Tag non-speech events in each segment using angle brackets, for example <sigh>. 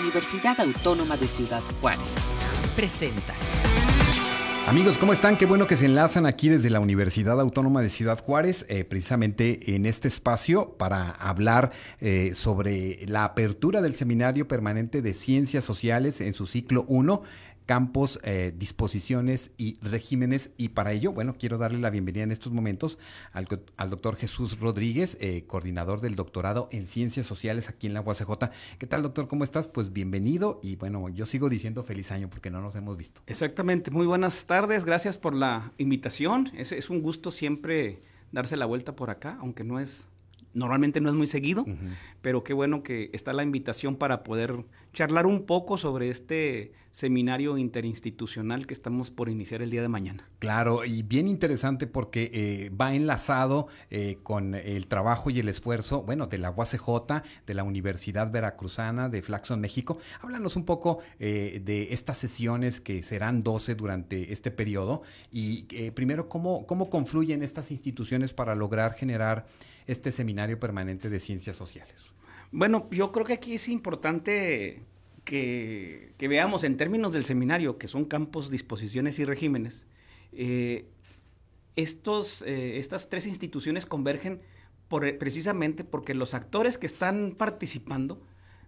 Universidad Autónoma de Ciudad Juárez. Presenta. Amigos, ¿cómo están? Qué bueno que se enlazan aquí desde la Universidad Autónoma de Ciudad Juárez, eh, precisamente en este espacio para hablar eh, sobre la apertura del Seminario Permanente de Ciencias Sociales en su ciclo 1 campos, eh, disposiciones y regímenes. Y para ello, bueno, quiero darle la bienvenida en estos momentos al, doctor Jesús Rodríguez, eh, coordinador del doctorado en Ciencias Sociales aquí en la UACJ. ¿Qué tal, doctor? ¿Cómo estás? Pues bienvenido y bueno, yo sigo diciendo feliz año porque no nos hemos visto. Exactamente, muy buenas tardes, gracias por la invitación. Es, es un gusto siempre darse la vuelta por acá, aunque no es normalmente no es muy seguido, pero qué bueno que está la invitación para poder charlar un poco sobre este seminario interinstitucional que estamos por iniciar el día de mañana. Claro, y bien interesante porque eh, va enlazado eh, con el trabajo y el esfuerzo, bueno, de la UACJ, de la Universidad Veracruzana, de Flaxon México. Háblanos un poco eh, de estas sesiones que serán 12 durante este periodo y primero, ¿cómo, ¿cómo confluyen estas instituciones para lograr generar este seminario permanente de ciencias sociales? Bueno, yo creo que aquí es importante que, veamos en términos del seminario, que son campos, disposiciones y regímenes, eh, estos, eh, estas tres instituciones convergen por, precisamente porque los actores que están participando,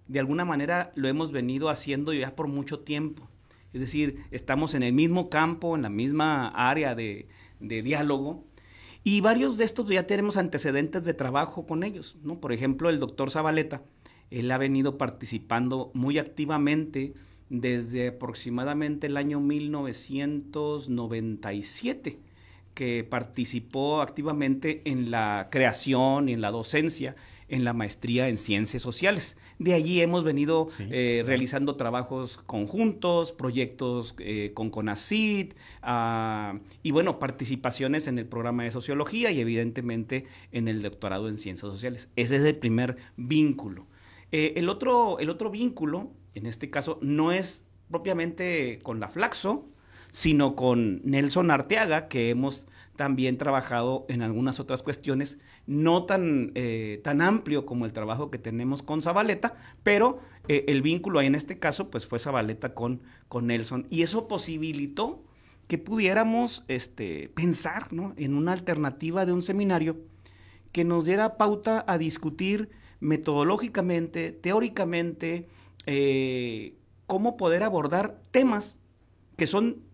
de alguna manera lo hemos venido haciendo ya por mucho tiempo. Es decir, estamos en el mismo campo, en la misma área de diálogo, y varios de estos ya tenemos antecedentes de trabajo con ellos, ¿no? Por ejemplo, el doctor Zabaleta, él ha venido participando muy activamente desde aproximadamente el año 1997, que participó activamente en la creación y en la docencia en la maestría en ciencias sociales. De allí hemos venido eh, realizando trabajos conjuntos, proyectos eh, con CONACID ah, y bueno, participaciones en el programa de sociología y evidentemente en el doctorado en ciencias sociales. Ese es el primer vínculo. Eh, el, otro, el otro vínculo, en este caso, no es propiamente con la Flaxo, sino con Nelson Arteaga, que hemos también trabajado en algunas otras cuestiones, no tan, eh, tan amplio como el trabajo que tenemos con Zabaleta, pero eh, el vínculo ahí en este caso pues fue Zabaleta con, con Nelson. Y eso posibilitó que pudiéramos este, pensar en una alternativa de un seminario que nos diera pauta a discutir metodológicamente, teóricamente, eh, cómo poder abordar temas que son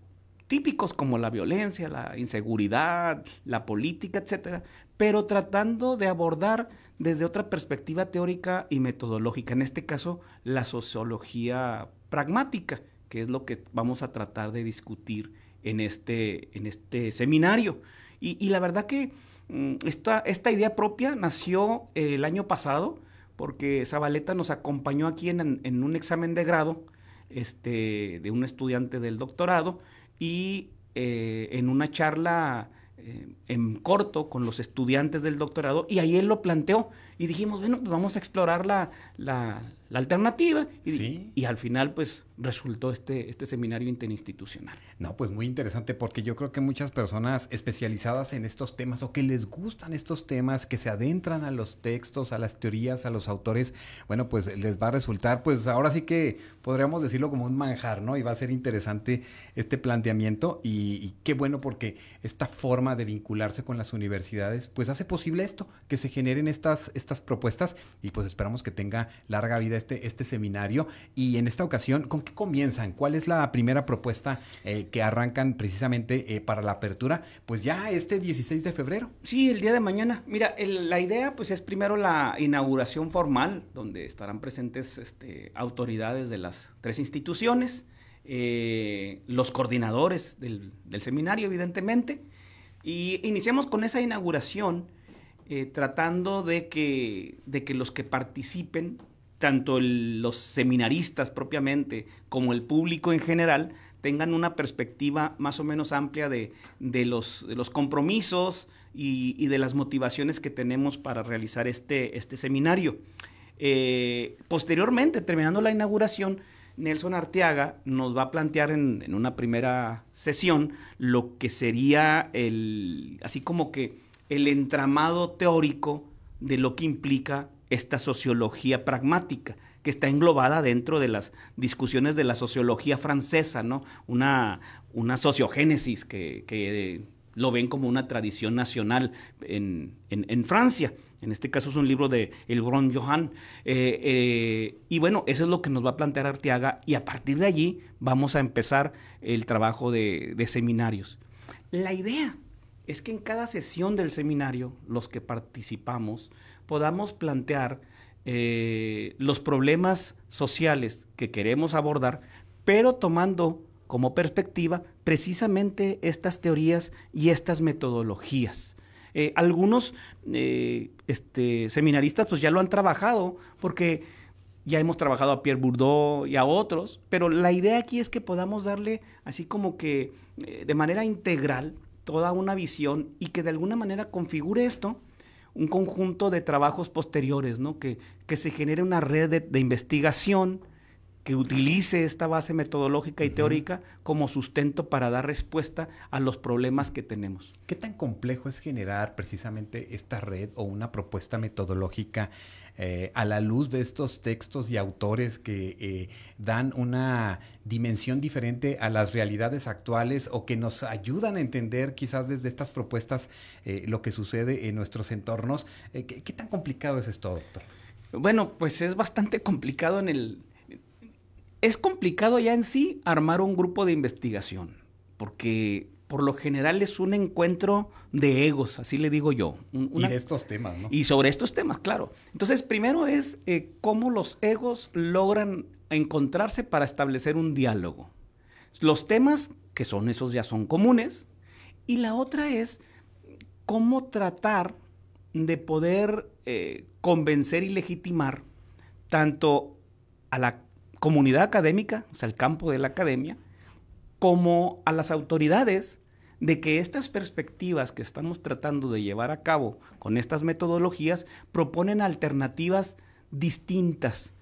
típicos como la violencia, la inseguridad, la política, etcétera, pero tratando de abordar desde otra perspectiva teórica y metodológica, en este caso la sociología pragmática, que es lo que vamos a tratar de discutir en este, en este seminario. Y, la verdad que mm, esta, esta idea propia nació el año pasado, porque Zabaleta nos acompañó aquí en, en un examen de grado este, de un estudiante del doctorado, y eh, en una charla eh, en corto con los estudiantes del doctorado y ahí él lo planteó y dijimos, bueno, pues vamos a explorar la, la, la alternativa. Y, y, al final, pues, resultó este, este seminario interinstitucional. No, pues muy interesante porque yo creo que muchas personas especializadas en estos temas o que les gustan estos temas, que se adentran a los textos, a las teorías, a los autores, bueno, pues les va a resultar, pues ahora sí que podríamos decirlo como un manjar, ¿no? Y va a ser interesante este planteamiento y, y qué bueno porque esta forma de vincularse con las universidades, pues hace posible esto, que se generen estas, estas propuestas y pues esperamos que tenga larga vida este, este seminario. Y en esta ocasión, ¿con qué comienzan? ¿Cuál es la primera propuesta eh, que arrancan precisamente eh, para la apertura? Pues ya este 16 de febrero. Sí, el día de mañana. Mira, la idea pues es primero la inauguración formal, donde estarán presentes este, autoridades de las tres instituciones, eh, los coordinadores del, del seminario, evidentemente. Y iniciamos con esa inauguración tratando de que, de que los que participen tanto los seminaristas propiamente como el público en general tengan una perspectiva más o menos amplia de, los, los, compromisos y, de las motivaciones que tenemos para realizar este, este seminario. Eh, posteriormente, terminando la inauguración, Nelson Arteaga nos va a plantear en, en, una primera sesión lo que sería el, así como que el entramado teórico de lo que implica esta sociología pragmática, que está englobada dentro de las discusiones de la sociología francesa, ¿no? Una, una sociogénesis que, que lo ven como una tradición nacional en, Francia. En este caso es un libro de El Grand Johan. Eh, eh, y bueno, eso es lo que nos va a plantear Arteaga y a partir de allí vamos a empezar el trabajo de, seminarios. La idea es que en cada sesión del seminario, los que participamos, podamos plantear eh, los problemas sociales que queremos abordar, pero tomando como perspectiva precisamente estas teorías y estas metodologías. Eh, algunos eh, este, seminaristas pues ya lo han trabajado porque ya hemos trabajado a Pierre Bourdieu y a otros, pero la idea aquí es que podamos darle así como que de manera integral toda una visión y que de alguna manera configure esto un conjunto de trabajos posteriores, ¿no? que, que se genere una red de investigación, que utilice esta base metodológica y teórica como sustento para dar respuesta a los problemas que tenemos. ¿Qué tan complejo es generar precisamente esta red o una propuesta metodológica eh, a la luz de estos textos y autores que eh, dan una dimensión diferente a las realidades actuales o que nos ayudan a entender quizás desde estas propuestas eh, lo que sucede en nuestros entornos? ¿qué, ¿Qué tan complicado es esto, doctor? Bueno, pues es bastante complicado en el, es complicado ya en sí armar un grupo de investigación, porque por lo general es un encuentro de egos, así le digo yo. y de estos temas, ¿no? Y sobre estos temas, claro. Entonces, primero es eh, cómo los egos logran encontrarse para establecer un diálogo. Los temas, que son esos ya son comunes, y la otra es cómo tratar de poder eh, convencer y legitimar tanto a la comunidad académica, o sea, el campo de la academia, como a las autoridades de que estas perspectivas que estamos tratando de llevar a cabo con estas metodologías proponen alternativas distintas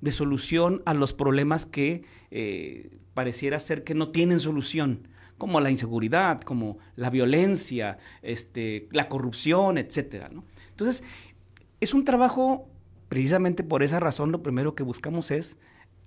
de solución a los problemas que eh, pareciera ser que no tienen solución, como la inseguridad, como la violencia, este, la corrupción, etc. Entonces, es un trabajo, precisamente por esa razón, lo primero que buscamos es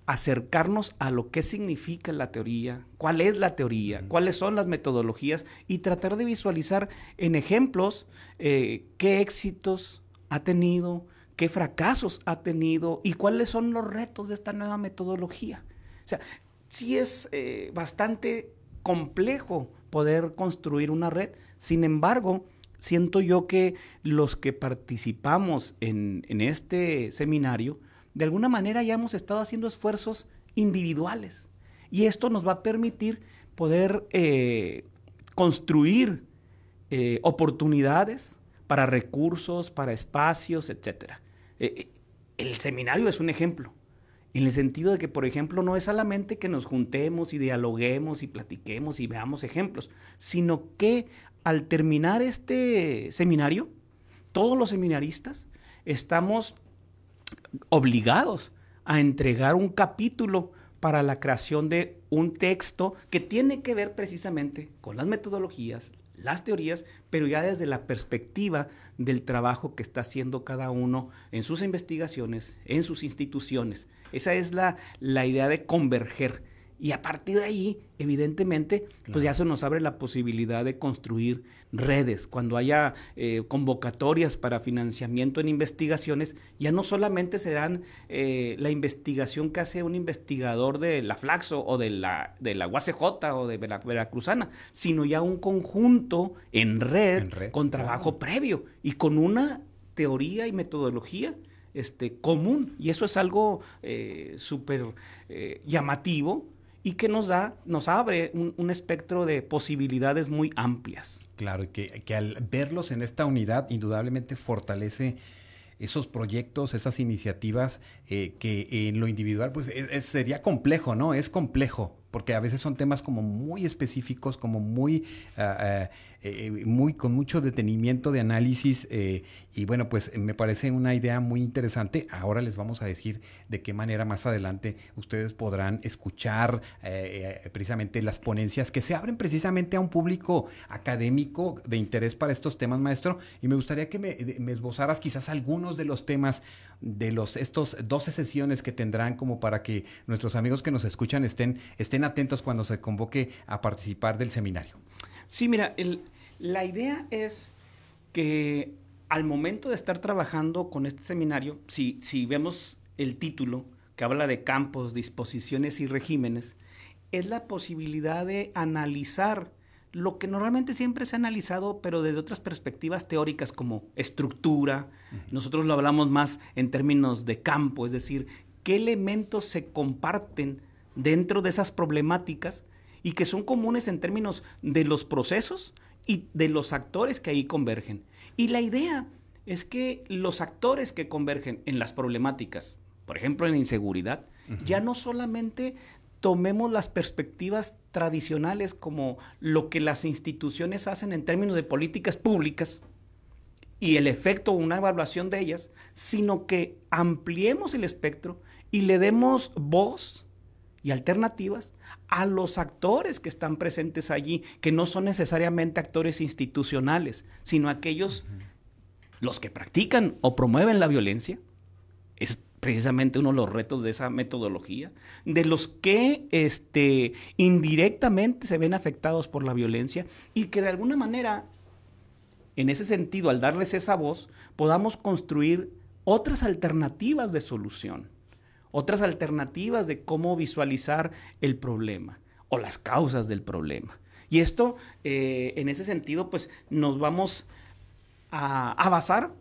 acercarnos a lo que significa la teoría, cuál es la teoría, cuáles son las metodologías y tratar de visualizar en ejemplos eh, qué éxitos ha tenido, qué fracasos ha tenido y cuáles son los retos de esta nueva metodología. O sea, sí es eh, bastante complejo poder construir una red, sin embargo, siento yo que los que participamos en este seminario, de alguna manera ya hemos estado haciendo esfuerzos individuales. Y esto nos va a permitir poder eh, construir eh, oportunidades para recursos, para espacios, etc. Eh, el seminario es un ejemplo, en el sentido de que, por ejemplo, no es solamente que nos juntemos y dialoguemos y platiquemos y veamos ejemplos, sino que al terminar este seminario, todos los seminaristas estamos obligados a entregar un capítulo para la creación de un texto que tiene que ver precisamente con las metodologías, las teorías, pero ya desde la perspectiva del trabajo que está haciendo cada uno en sus investigaciones, en sus instituciones. Esa es la, la idea de converger y a partir de ahí, evidentemente, pues ya se nos abre la posibilidad de construir redes. Cuando haya eh, convocatorias para financiamiento en investigaciones, ya no solamente serán eh, la investigación que hace un investigador de la Flaxo o de la, de la UACJ o de la Veracruzana, sino ya un conjunto en red, con trabajo previo y con una teoría y metodología este, común. Y eso es algo eh, súper llamativo y que nos da, nos abre un, espectro de posibilidades muy amplias. Claro, y que, al verlos en esta unidad indudablemente fortalece esos proyectos, esas iniciativas eh, que en lo individual pues sería complejo, ¿no? Es complejo, porque a veces son temas como muy específicos, como muy ah, ah, eh, muy, con mucho detenimiento de análisis eh, y bueno, pues me parece una idea muy interesante. Ahora les vamos a decir de qué manera más adelante ustedes podrán escuchar precisamente las ponencias que se abren precisamente a un público académico de interés para estos temas, maestro. Y me gustaría que me, me esbozaras quizás algunos de los temas de los estos 12 sesiones que tendrán como para que nuestros amigos que nos escuchan estén, estén atentos cuando se convoque a participar del seminario. Sí, mira, la idea es que al momento de estar trabajando con este seminario, si, si vemos el título que habla de campos, disposiciones y regímenes, es la posibilidad de analizar lo que normalmente siempre se ha analizado, pero desde otras perspectivas teóricas como estructura. Nosotros lo hablamos más en términos de campo, es decir, qué elementos se comparten dentro de esas problemáticas y que son comunes en términos de los procesos y de los actores que ahí convergen. Y la idea es que los actores que convergen en las problemáticas, por ejemplo en la inseguridad, ya no solamente tomemos las perspectivas tradicionales como lo que las instituciones hacen en términos de políticas públicas y el efecto o una evaluación de ellas, sino que ampliemos el espectro y le demos voz y alternativas a los actores que están presentes allí, que no son necesariamente actores institucionales, sino aquellos los que practican o promueven la violencia. Es precisamente uno de los retos de esa metodología, de los que este, indirectamente se ven afectados por la violencia y que de alguna manera, en ese sentido, al darles esa voz, podamos construir otras alternativas de solución, otras alternativas de cómo visualizar el problema o las causas del problema. Y esto, eh, en ese sentido, pues nos vamos a, basar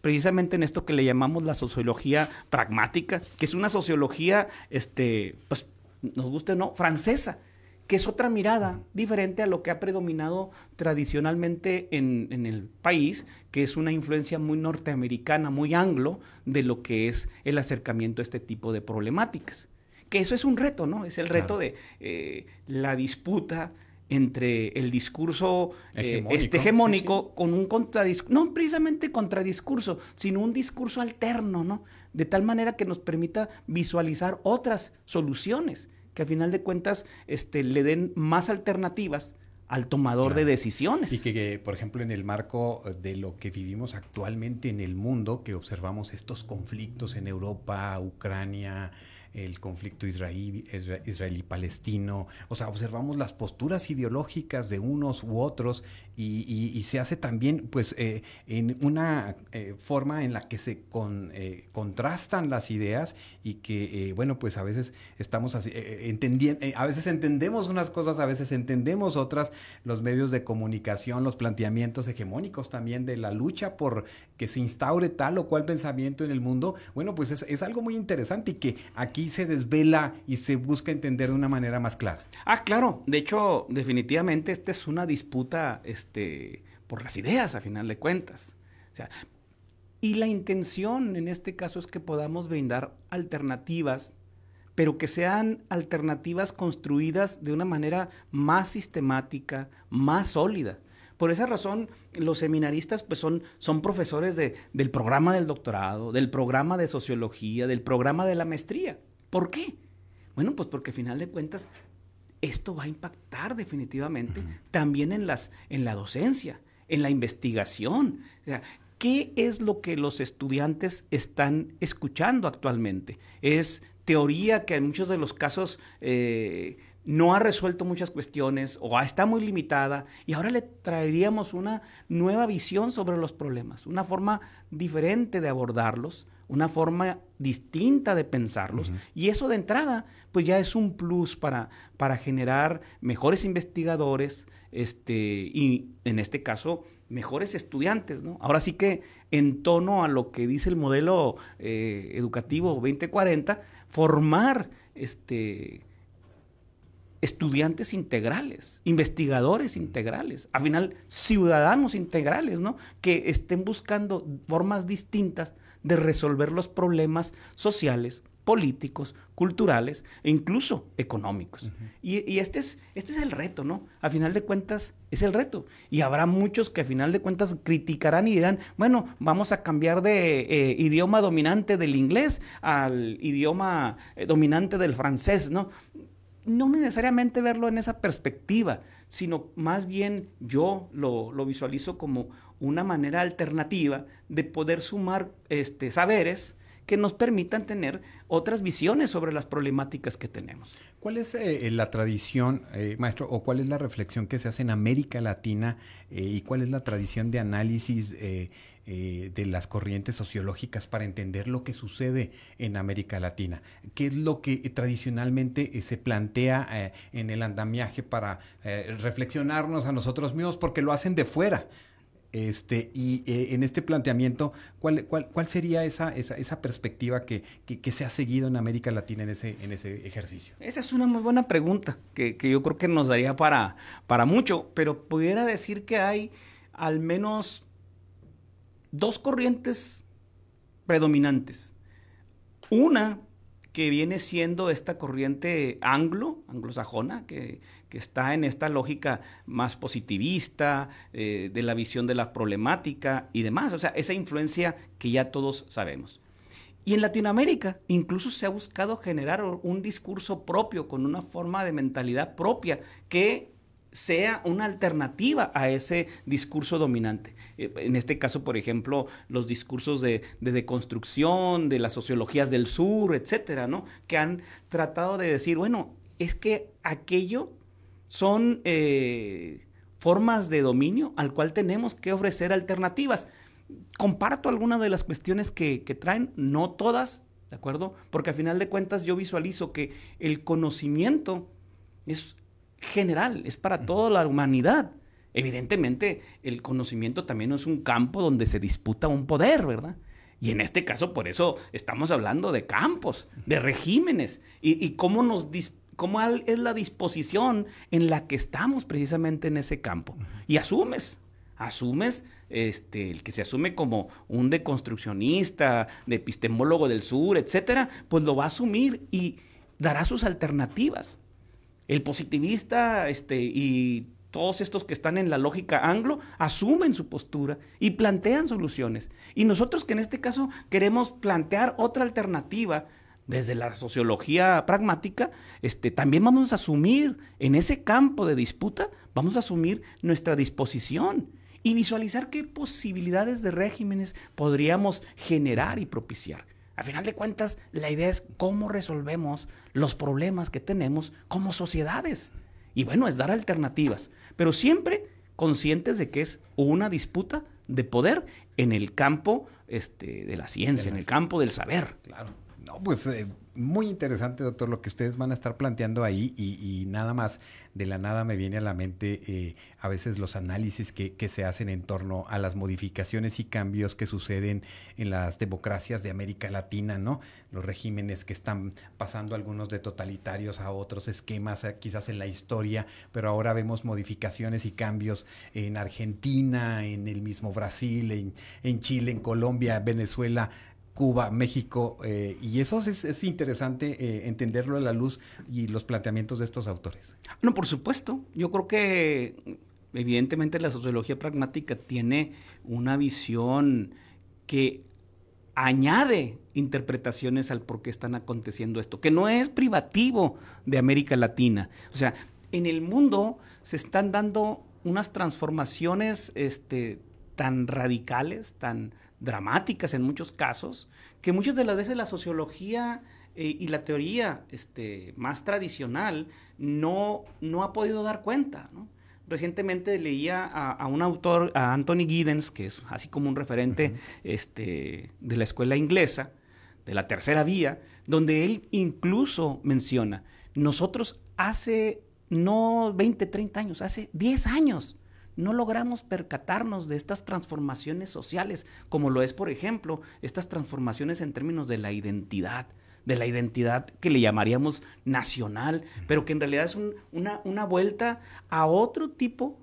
precisamente en esto que le llamamos la sociología pragmática, que es una sociología, este, pues, nos guste o no, francesa, que es otra mirada diferente a lo que ha predominado tradicionalmente en, en, el país, que es una influencia muy norteamericana, muy anglo, de lo que es el acercamiento a este tipo de problemáticas. Que eso es un reto, ¿no? Es el reto de eh, la disputa entre el discurso eh, hegemónico, este hegemónico con un contradiscurso, no precisamente contradiscurso, sino un discurso alterno, ¿no? De tal manera que nos permita visualizar otras soluciones que a final de cuentas este, le den más alternativas al tomador de decisiones. Y que, por ejemplo, en el marco de lo que vivimos actualmente en el mundo, que observamos estos conflictos en Europa, Ucrania, el conflicto israelí-palestino, o sea, observamos las posturas ideológicas de unos u otros y, se hace también pues eh, en una eh, forma en la que se con, eh, contrastan las ideas y que bueno pues a veces estamos así entendiendo a veces entendemos unas cosas a veces entendemos otras. Los medios de comunicación los planteamientos hegemónicos también de la lucha por que se instaure tal o cual pensamiento en el mundo. Bueno pues es, es algo muy interesante y que aquí se desvela y se busca entender de una manera más clara ah claro de hecho definitivamente esta es una disputa este, por las ideas, a final de cuentas. y la intención en este caso es que podamos brindar alternativas, pero que sean alternativas construidas de una manera más sistemática, más sólida. Por esa razón, los seminaristas pues, son, son profesores de, del programa del doctorado, del programa de sociología, del programa de la maestría. ¿Por qué? Bueno, pues porque a final de cuentas esto va a impactar definitivamente también en, las, en la docencia, en la investigación. ¿Qué es lo que los estudiantes están escuchando actualmente? Es teoría que en muchos de los casos eh, no ha resuelto muchas cuestiones o está muy limitada y ahora le traeríamos una nueva visión sobre los problemas, una forma diferente de abordarlos, una forma distinta de pensarlos. Y eso de entrada, pues ya es un plus para, para generar mejores investigadores este, y en este caso mejores estudiantes. ¿no? Ahora sí que en tono a lo que dice el modelo eh, educativo 2040, formar este, estudiantes integrales, investigadores integrales, al final ciudadanos integrales, ¿no? Que estén buscando formas distintas de resolver los problemas sociales políticos, culturales e incluso económicos. y, este, es, este es el reto, ¿no? A final de cuentas es el reto. Y habrá muchos que a final de cuentas criticarán y dirán, bueno, vamos a cambiar de eh, idioma dominante del inglés al idioma eh, dominante del francés, ¿no? No necesariamente verlo en esa perspectiva, sino más bien yo lo, lo visualizo como una manera alternativa de poder sumar este, saberes, que nos permitan tener otras visiones sobre las problemáticas que tenemos. ¿Cuál es eh, la tradición, eh, maestro, o cuál es la reflexión que se hace en América Latina eh, y cuál es la tradición de análisis de las corrientes sociológicas para entender lo que sucede en América Latina? ¿Qué es lo que tradicionalmente se plantea en el andamiaje para reflexionarnos a nosotros mismos porque lo hacen de fuera? Este, y eh, en este planteamiento, ¿cuál, cuál, cuál sería esa, esa, esa perspectiva que, que, se ha seguido en América Latina en ese, en ese ejercicio? Esa es una muy buena pregunta, que, que yo creo que nos daría para, para mucho, pero pudiera decir que hay al menos dos corrientes predominantes. Una que viene siendo esta corriente anglo, anglosajona, que, que está en esta lógica más positivista, eh, de la visión de la problemática y demás. O sea, esa influencia que ya todos sabemos. Y en Latinoamérica incluso se ha buscado generar un discurso propio, con una forma de mentalidad propia, que sea una alternativa a ese discurso dominante. Eh, en este caso, por ejemplo, los discursos de, deconstrucción, de las sociologías del sur, etcétera, ¿no? Que han tratado de decir, bueno, es que aquello son eh, formas de dominio al cual tenemos que ofrecer alternativas. Comparto algunas de las cuestiones que, que traen, no todas, ¿de acuerdo? Porque a final de cuentas yo visualizo que el conocimiento es general, es para toda la humanidad. Evidentemente, el conocimiento también es un campo donde se disputa un poder, ¿verdad? Y en este caso, por eso estamos hablando de campos, de regímenes, y, cómo, nos cómo es la disposición en la que estamos precisamente en ese campo. Y asumes, asumes, este, el que se asume como un deconstruccionista, de epistemólogo del sur, etcétera, pues lo va a asumir y dará sus alternativas. El positivista este, y todos estos que están en la lógica anglo asumen su postura y plantean soluciones. Y nosotros que en este caso queremos plantear otra alternativa desde la sociología pragmática, este, también vamos a asumir en ese campo de disputa, vamos a asumir nuestra disposición y visualizar qué posibilidades de regímenes podríamos generar y propiciar. A final de cuentas, la idea es cómo resolvemos los problemas que tenemos como sociedades. Y bueno, es dar alternativas, pero siempre conscientes de que es una disputa de poder en el campo este, de la ciencia, en el campo del saber. Claro. No, pues eh, muy interesante, doctor, lo que ustedes van a estar planteando ahí y, nada más de la nada me viene a la mente eh, a veces los análisis que, se hacen en torno a las modificaciones y cambios que suceden en las democracias de América Latina, ¿no? Los regímenes que están pasando algunos de totalitarios a otros esquemas, eh, quizás en la historia, pero ahora vemos modificaciones y cambios en Argentina, en el mismo Brasil, en, en Chile, en Colombia, Venezuela Cuba, México, eh, y eso es, interesante eh, entenderlo a la luz y los planteamientos de estos autores. No, por supuesto. Yo creo que evidentemente la sociología pragmática tiene una visión que añade interpretaciones al por qué están aconteciendo esto, que no es privativo de América Latina. O sea, en el mundo se están dando unas transformaciones este, tan radicales, tan dramáticas en muchos casos, que muchas de las veces la sociología eh, y la teoría este, más tradicional no, no ha podido dar cuenta. Recientemente leía a, un autor, a Anthony Giddens, que es así como un referente este, de la escuela inglesa, de la tercera vía, donde él incluso menciona, nosotros hace no 20, 30 años, hace 10 años, no logramos percatarnos de estas transformaciones sociales, como lo es, por ejemplo, estas transformaciones en términos de la identidad, de la identidad que le llamaríamos nacional, pero que en realidad es una, una vuelta a otro tipo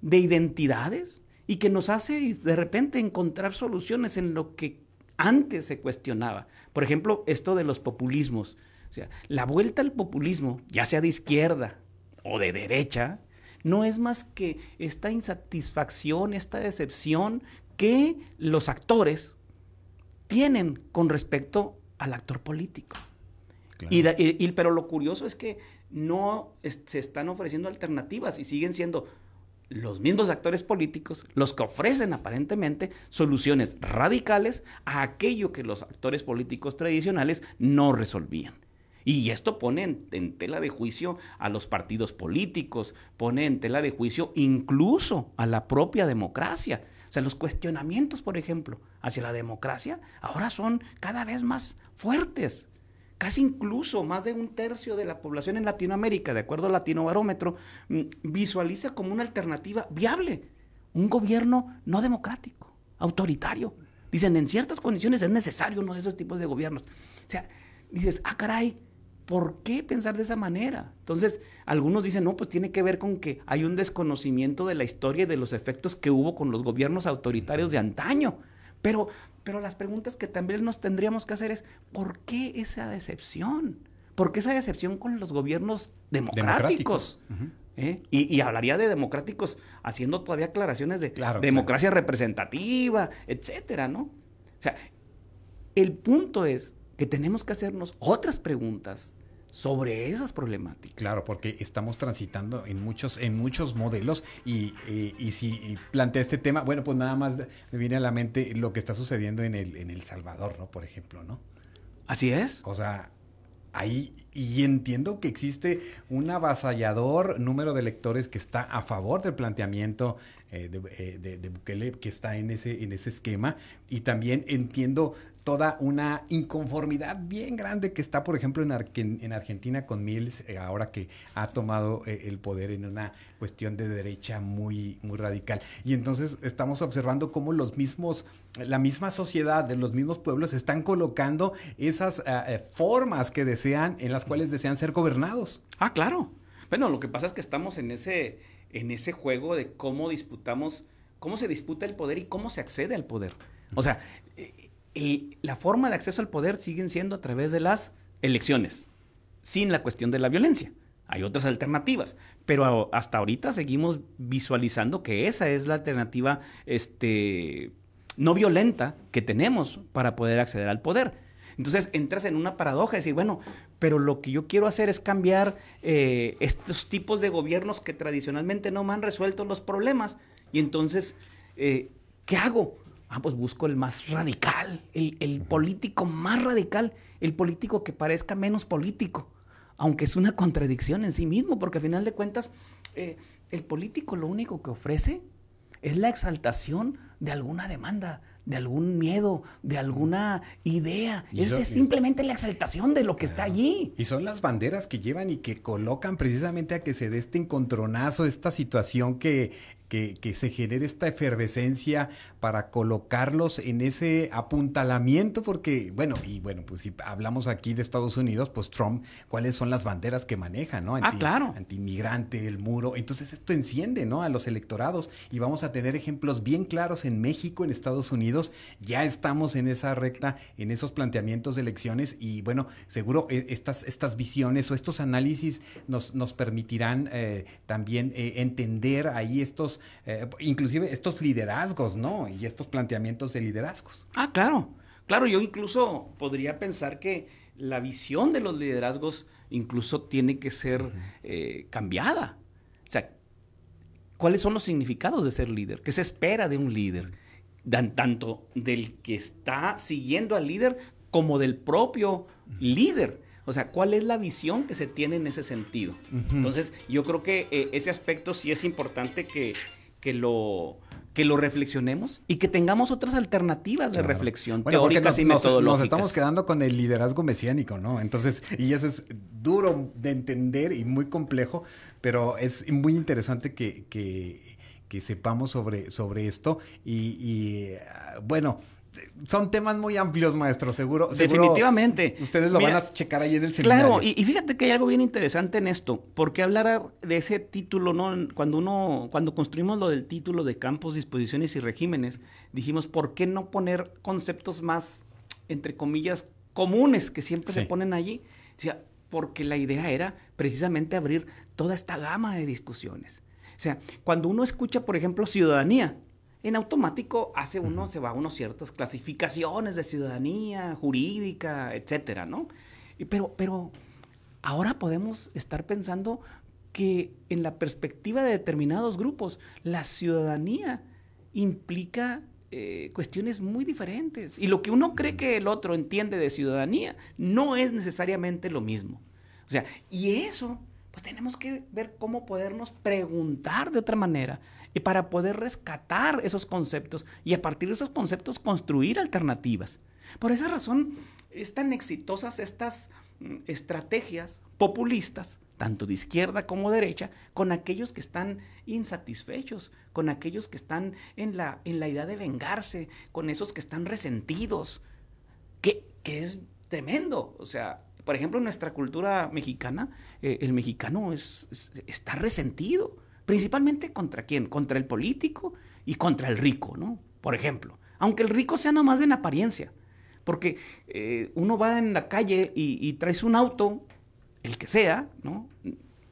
de identidades y que nos hace de repente encontrar soluciones en lo que antes se cuestionaba. Por ejemplo, esto de los populismos. O sea, la vuelta al populismo, ya sea de izquierda o de derecha, no es más que esta insatisfacción, esta decepción que los actores tienen con respecto al actor político. Y, pero lo curioso es que no se están ofreciendo alternativas y siguen siendo los mismos actores políticos los que ofrecen aparentemente soluciones radicales a aquello que los actores políticos tradicionales no resolvían. Y esto pone en, tela de juicio a los partidos políticos, pone en tela de juicio incluso a la propia democracia. O sea, los cuestionamientos, por ejemplo, hacia la democracia ahora son cada vez más fuertes. Casi incluso más de un tercio de la población en Latinoamérica, de acuerdo al Latino Barómetro, mm, visualiza como una alternativa viable un gobierno no democrático, autoritario. Dicen, en ciertas condiciones es necesario uno de esos tipos de gobiernos. O sea, dices, ah, caray, ¿Por qué pensar de esa manera? Entonces, algunos dicen, no, pues tiene que ver con que hay un desconocimiento de la historia y de los efectos que hubo con los gobiernos autoritarios de antaño. Pero, pero las preguntas que también nos tendríamos que hacer es, ¿por qué esa decepción? ¿Por qué esa decepción con los gobiernos democráticos? ¿Eh? y, hablaría de democráticos haciendo todavía aclaraciones de democracia representativa, etcétera, ¿no? O sea, el punto es que tenemos que hacernos otras preguntas sobre esas problemáticas. Claro, porque estamos transitando en muchos, en muchos modelos y, si plantea este tema, bueno, pues nada más me viene a la mente lo que está sucediendo en el, en El Salvador, ¿no? Por ejemplo, ¿no? Así es. O sea, ahí, y entiendo que existe un avasallador número de electores que está a favor del planteamiento eh, eh, de, de, Bukele, que está en ese, en ese esquema, y también entiendo toda una inconformidad bien grande que está, por ejemplo, en, en Argentina con Mills, eh, ahora que ha tomado eh, el poder en una cuestión de derecha muy, muy radical. Y entonces estamos observando cómo los mismos, la misma sociedad de los mismos pueblos están colocando esas eh, formas que desean, en las cuales desean ser gobernados. Ah, claro. Bueno, lo que pasa es que estamos en ese, en ese juego de cómo disputamos, cómo se disputa el poder y cómo se accede al poder. O sea, la forma de acceso al poder siguen siendo a través de las elecciones, sin la cuestión de la violencia. Hay otras alternativas, pero hasta ahorita seguimos visualizando que esa es la alternativa este, no violenta que tenemos para poder acceder al poder. Entonces entras en una paradoja, de decir, bueno, pero lo que yo quiero hacer es cambiar eh, estos tipos de gobiernos que tradicionalmente no me han resuelto los problemas. Y entonces, eh, ¿qué hago? Ah, pues busco el más radical, el, político más radical, el político que parezca menos político, aunque es una contradicción en sí mismo, porque a final de cuentas, eh, el político lo único que ofrece es la exaltación de alguna demanda, de algún miedo, de alguna idea. Esa es simplemente la exaltación de lo que está allí. Y son las banderas que llevan y que colocan precisamente a que se dé este encontronazo, esta situación que que, se genere esta efervescencia para colocarlos en ese apuntalamiento, porque, bueno, y bueno, pues si hablamos aquí de Estados Unidos, pues Trump, ¿cuáles son las banderas que maneja, no? ah, claro. Anti-inmigrante, el muro. Entonces esto enciende, ¿no? A los electorados y vamos a tener ejemplos bien claros en México, en Estados Unidos. Ya estamos en esa recta, en esos planteamientos de elecciones y, bueno, seguro eh, estas, estas visiones o estos análisis nos, nos permitirán eh, también eh, entender ahí estos eh, inclusive estos liderazgos, ¿no? Y estos planteamientos de liderazgos. Ah, claro. Claro, yo incluso podría pensar que la visión de los liderazgos incluso tiene que ser eh, cambiada. O sea, ¿cuáles son los significados de ser líder? ¿Qué se espera de un líder? Dan, tanto del que está siguiendo al líder como del propio líder. O sea, ¿cuál es la visión que se tiene en ese sentido? Entonces, yo creo que eh, ese aspecto sí es importante que, que lo que lo reflexionemos y que tengamos otras alternativas de reflexión teóricas y metodológicas. Nos estamos quedando con el liderazgo mesiánico, ¿no? Entonces, y eso es duro de entender y muy complejo, pero es muy interesante que, que, sepamos sobre, sobre esto. Y, y bueno, son temas muy amplios, maestro, seguro. Definitivamente. ustedes lo van a checar ahí en el seminario. Claro, y, fíjate que hay algo bien interesante en esto, porque hablar de ese título, ¿no? Cuando uno, cuando construimos lo del título de campos, disposiciones y regímenes, dijimos, ¿por qué no poner conceptos más entre comillas, comunes que siempre se ponen allí. O sea, porque la idea era precisamente abrir toda esta gama de discusiones. O sea, cuando uno escucha, por ejemplo, ciudadanía, en automático hace uno, se va a unas ciertas clasificaciones de ciudadanía, jurídica, etcétera, ¿no? pero, pero ahora podemos estar pensando que en la perspectiva de determinados grupos, la ciudadanía implica eh, cuestiones muy diferentes. Y lo que uno cree que el otro entiende de ciudadanía no es necesariamente lo mismo. O sea, y eso, pues tenemos que ver cómo podernos preguntar de otra manera y para poder rescatar esos conceptos y a partir de esos conceptos construir alternativas. Por esa razón, están exitosas estas mm, estrategias populistas tanto de izquierda como derecha, con aquellos que están insatisfechos, con aquellos que están en la, en la idea de vengarse, con esos que están resentidos, que, es tremendo. O sea, por ejemplo, en nuestra cultura mexicana, eh, el mexicano es, está resentido, principalmente contra quién, contra el político y contra el rico, ¿no? Por ejemplo, aunque el rico sea nomás en apariencia, porque eh, uno va en la calle y, y traes un auto el que sea, ¿no?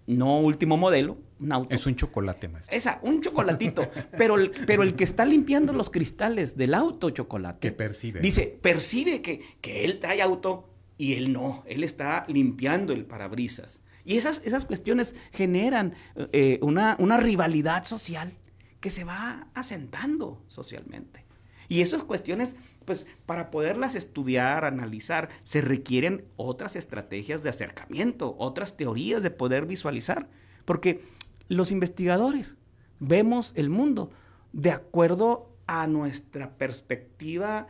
No último modelo, un auto. Es un chocolate más. Esa, un chocolatito. pero, el, pero el que está limpiando los cristales del auto chocolate. Que percibe. Dice, percibe que, que él trae auto y él no. Él está limpiando el parabrisas. Y esas, esas cuestiones generan eh, una, una rivalidad social que se va asentando socialmente. Y esas cuestiones pues para poderlas estudiar, analizar, se requieren otras estrategias de acercamiento, otras teorías de poder visualizar, porque los investigadores vemos el mundo de acuerdo a nuestra perspectiva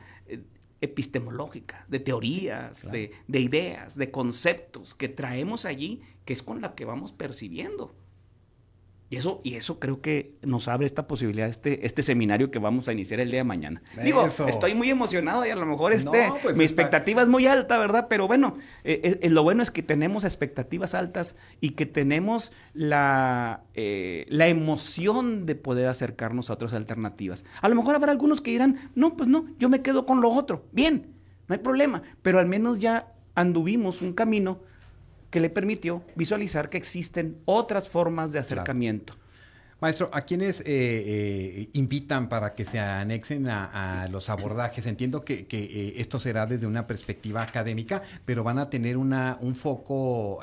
epistemológica, de teorías, de, de ideas, de conceptos que traemos allí, que es con la que vamos percibiendo. Y eso, y eso creo que nos abre esta posibilidad, este, este seminario que vamos a iniciar el día de mañana. Digo, estoy muy emocionado y a lo mejor este, pues mi expectativa es muy alta, ¿verdad? Pero bueno, eh, eh, lo bueno es que tenemos expectativas altas y que tenemos la, eh, la emoción de poder acercarnos a otras alternativas. A lo mejor habrá algunos que dirán, no, pues no, yo me quedo con lo otro. Bien, no hay problema, pero al menos ya anduvimos un camino que le permitió visualizar que existen otras formas de acercamiento. Maestro, ¿a quiénes eh, eh, invitan para que se anexen a, los abordajes? Entiendo que, eh, esto será desde una perspectiva académica, pero van a tener una, un foco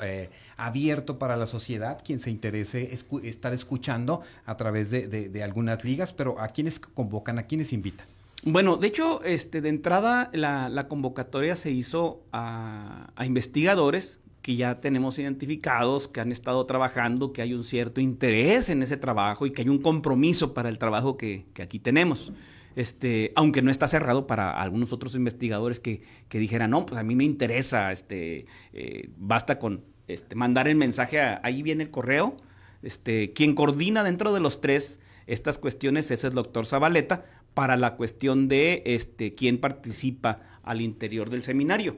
abierto para la sociedad, quien se interese estar escuchando a través de, algunas ligas, pero ¿a quiénes convocan, a quiénes invitan? Bueno, de hecho, este, de entrada la, convocatoria se hizo a, a investigadores que ya tenemos identificados, que han estado trabajando, que hay un cierto interés en ese trabajo y que hay un compromiso para el trabajo que, aquí tenemos. Este, aunque no está cerrado para algunos otros investigadores que, que dijeran, no, pues a mí me interesa, este, eh, basta con este, mandar el mensaje, ahí viene el correo. Este, quien coordina dentro de los tres estas cuestiones es el doctor Zabaleta para la cuestión de este, quién participa al interior del seminario.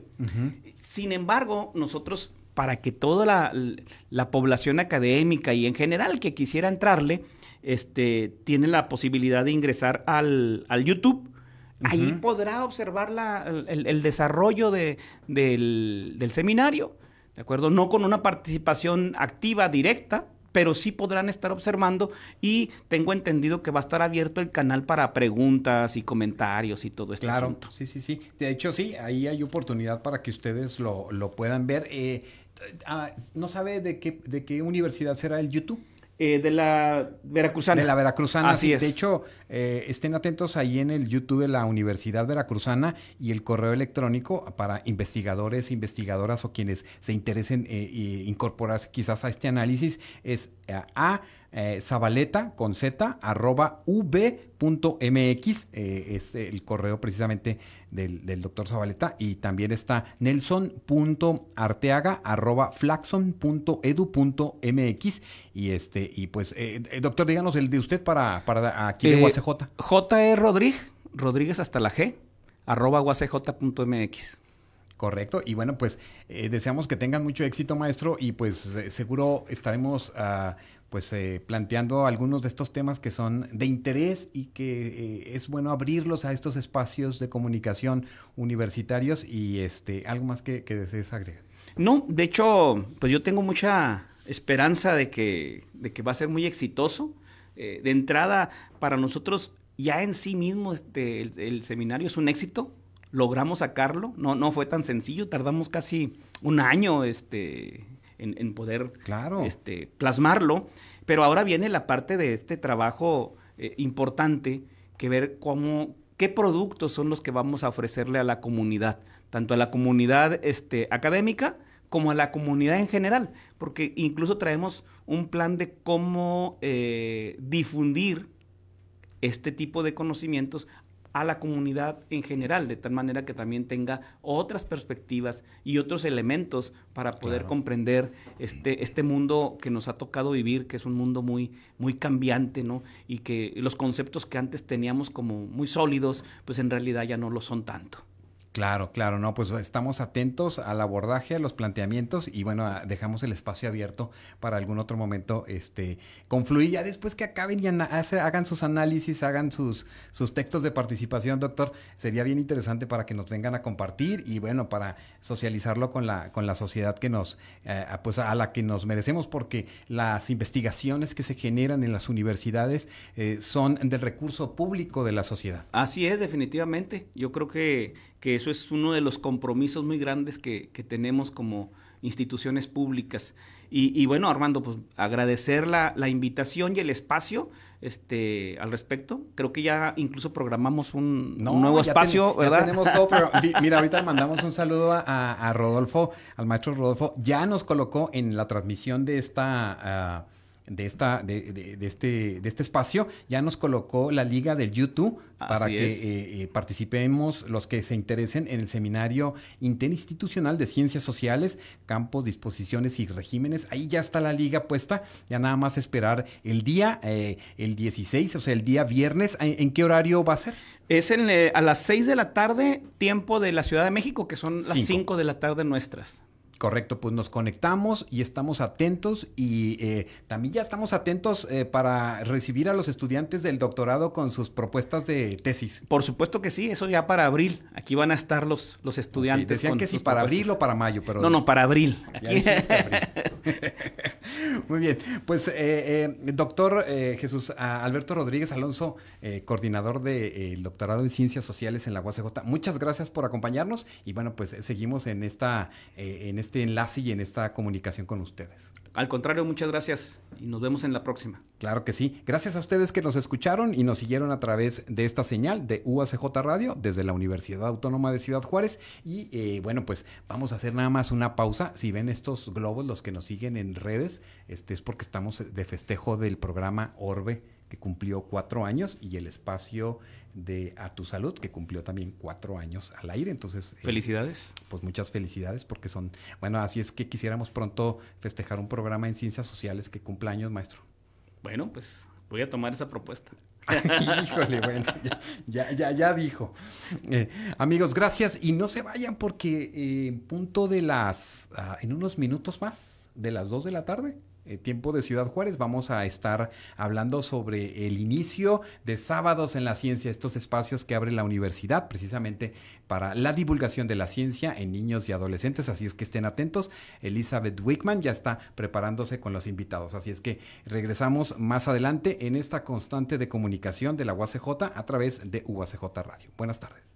Sin embargo, nosotros para que toda la, población académica y en general que quisiera entrarle, este, tiene la posibilidad de ingresar al, YouTube. Ahí podrá observar el, desarrollo del, del, seminario, ¿de acuerdo? No con una participación activa directa, pero sí podrán estar observando y tengo entendido que va a estar abierto el canal para preguntas y comentarios y todo esto. Claro, sí, sí, sí. De hecho, sí, ahí hay oportunidad para que ustedes lo, puedan ver. Eh, ah, ¿No sabe de qué, de qué universidad será el YouTube? Eh, de la Veracruzana. De la Veracruzana. Así es. De hecho, eh, estén atentos ahí en el YouTube de la Universidad Veracruzana y el correo electrónico para investigadores, investigadoras o quienes se interesen eh, incorporarse quizás a este análisis es a eh, zabaleta con z arroba v.mx, eh, es el correo precisamente del, del, doctor Zabaleta, y también está nelson.arteaga arroba flaxon.edu.mx, y este, y pues, eh, eh, doctor, díganos el de usted para, para aquí de UACJ. J.E. Rodríguez, Rodríguez hasta la G, arroba uacj.mx. Correcto. Y bueno, pues deseamos que tengan mucho éxito, maestro, y pues seguro estaremos uh, pues eh, planteando algunos de estos temas que son de interés y que eh, es bueno abrirlos a estos espacios de comunicación universitarios y este algo más que, desees agregar. No, de hecho, pues yo tengo mucha esperanza de que, de que va a ser muy exitoso. Eh, de entrada, para nosotros ya en sí mismo este, el, seminario es un éxito. Logramos sacarlo, no, no fue tan sencillo, tardamos casi un año este, en, poder claro. este, plasmarlo. Pero ahora viene la parte de este trabajo eh, importante que ver cómo, qué productos son los que vamos a ofrecerle a la comunidad, tanto a la comunidad este, académica como a la comunidad en general, porque incluso traemos un plan de cómo eh, difundir este tipo de conocimientos a la comunidad en general, de tal manera que también tenga otras perspectivas y otros elementos para poder comprender este, este mundo que nos ha tocado vivir, que es un mundo muy, muy cambiante, ¿no? Y que los conceptos que antes teníamos como muy sólidos, pues en realidad ya no lo son tanto. Claro, claro, no, pues estamos atentos al abordaje, a los planteamientos y bueno, dejamos el espacio abierto para algún otro momento este confluir ya después que acaben y hagan sus análisis, hagan sus, sus textos de participación, doctor, sería bien interesante para que nos vengan a compartir y bueno, para socializarlo con la con la sociedad que nos eh, pues a la que nos merecemos porque las investigaciones que se generan en las universidades eh, son del recurso público de la sociedad. Así es, definitivamente. Yo creo que que eso es uno de los compromisos muy grandes que, tenemos como instituciones públicas. Y, bueno, Armando, pues agradecer la, invitación y el espacio este, al respecto. Creo que ya incluso programamos un, nuevo espacio, ¿verdad? tenemos todo, pero <laughs> mira, ahorita mandamos un saludo a, Rodolfo, al maestro Rodolfo. Ya nos colocó en la transmisión de esta... Ah, de, esta, de, de, este, de este espacio, ya nos colocó la liga del YouTube para que eh, eh, participemos los que se interesen en el seminario interinstitucional de ciencias sociales, campos, disposiciones y regímenes. Ahí ya está la liga puesta, ya nada más esperar el día, eh, el 16, o sea, el día viernes. ¿En, qué horario va a ser? Es en, a las 6 de la tarde, tiempo de la Ciudad de México, que son las 5 de la tarde nuestras. Correcto, pues nos conectamos y estamos atentos y eh, también ya estamos atentos eh, para recibir a los estudiantes del doctorado con sus propuestas de tesis. Por supuesto que sí, eso ya para abril. Aquí van a estar los, los estudiantes. decían que sí para abril o para mayo, pero... No, no, para abril. <laughs> <laughs> Muy bien, pues eh, doctor Jesús Alberto Rodríguez Alonso, coordinador del doctorado en Ciencias Sociales en la UACJ, muchas gracias por acompañarnos y bueno, pues seguimos en esta... en este enlace y en esta comunicación con ustedes. Al contrario, muchas gracias y nos vemos en la próxima. Claro que sí. Gracias a ustedes que nos escucharon y nos siguieron a través de esta señal de UACJ Radio desde la Universidad Autónoma de Ciudad Juárez. Y eh, bueno, pues vamos a hacer nada más una pausa. Si ven estos globos, los que nos siguen en redes, este es porque estamos de festejo del programa Orbe que cumplió cuatro años y el espacio de A Tu Salud, que cumplió también cuatro años al aire. Entonces, eh, felicidades. pues muchas felicidades porque son, bueno, así es que quisiéramos pronto festejar un programa en ciencias sociales que cumpla años, maestro. Bueno, pues voy a tomar esa propuesta. <laughs> Híjole, bueno, ya, ya, ya, dijo. Eh, amigos, gracias y no se vayan porque eh, punto de las, ah, en unos minutos más, de las dos de la tarde, eh, tiempo de Ciudad Juárez, vamos a estar hablando sobre el inicio de sábados en la ciencia, estos espacios que abre la universidad precisamente para la divulgación de la ciencia en niños y adolescentes, así es que estén atentos. Elizabeth Wickman ya está preparándose con los invitados, así es que regresamos más adelante en esta constante de comunicación de la UACJ a través de UACJ Radio. Buenas tardes.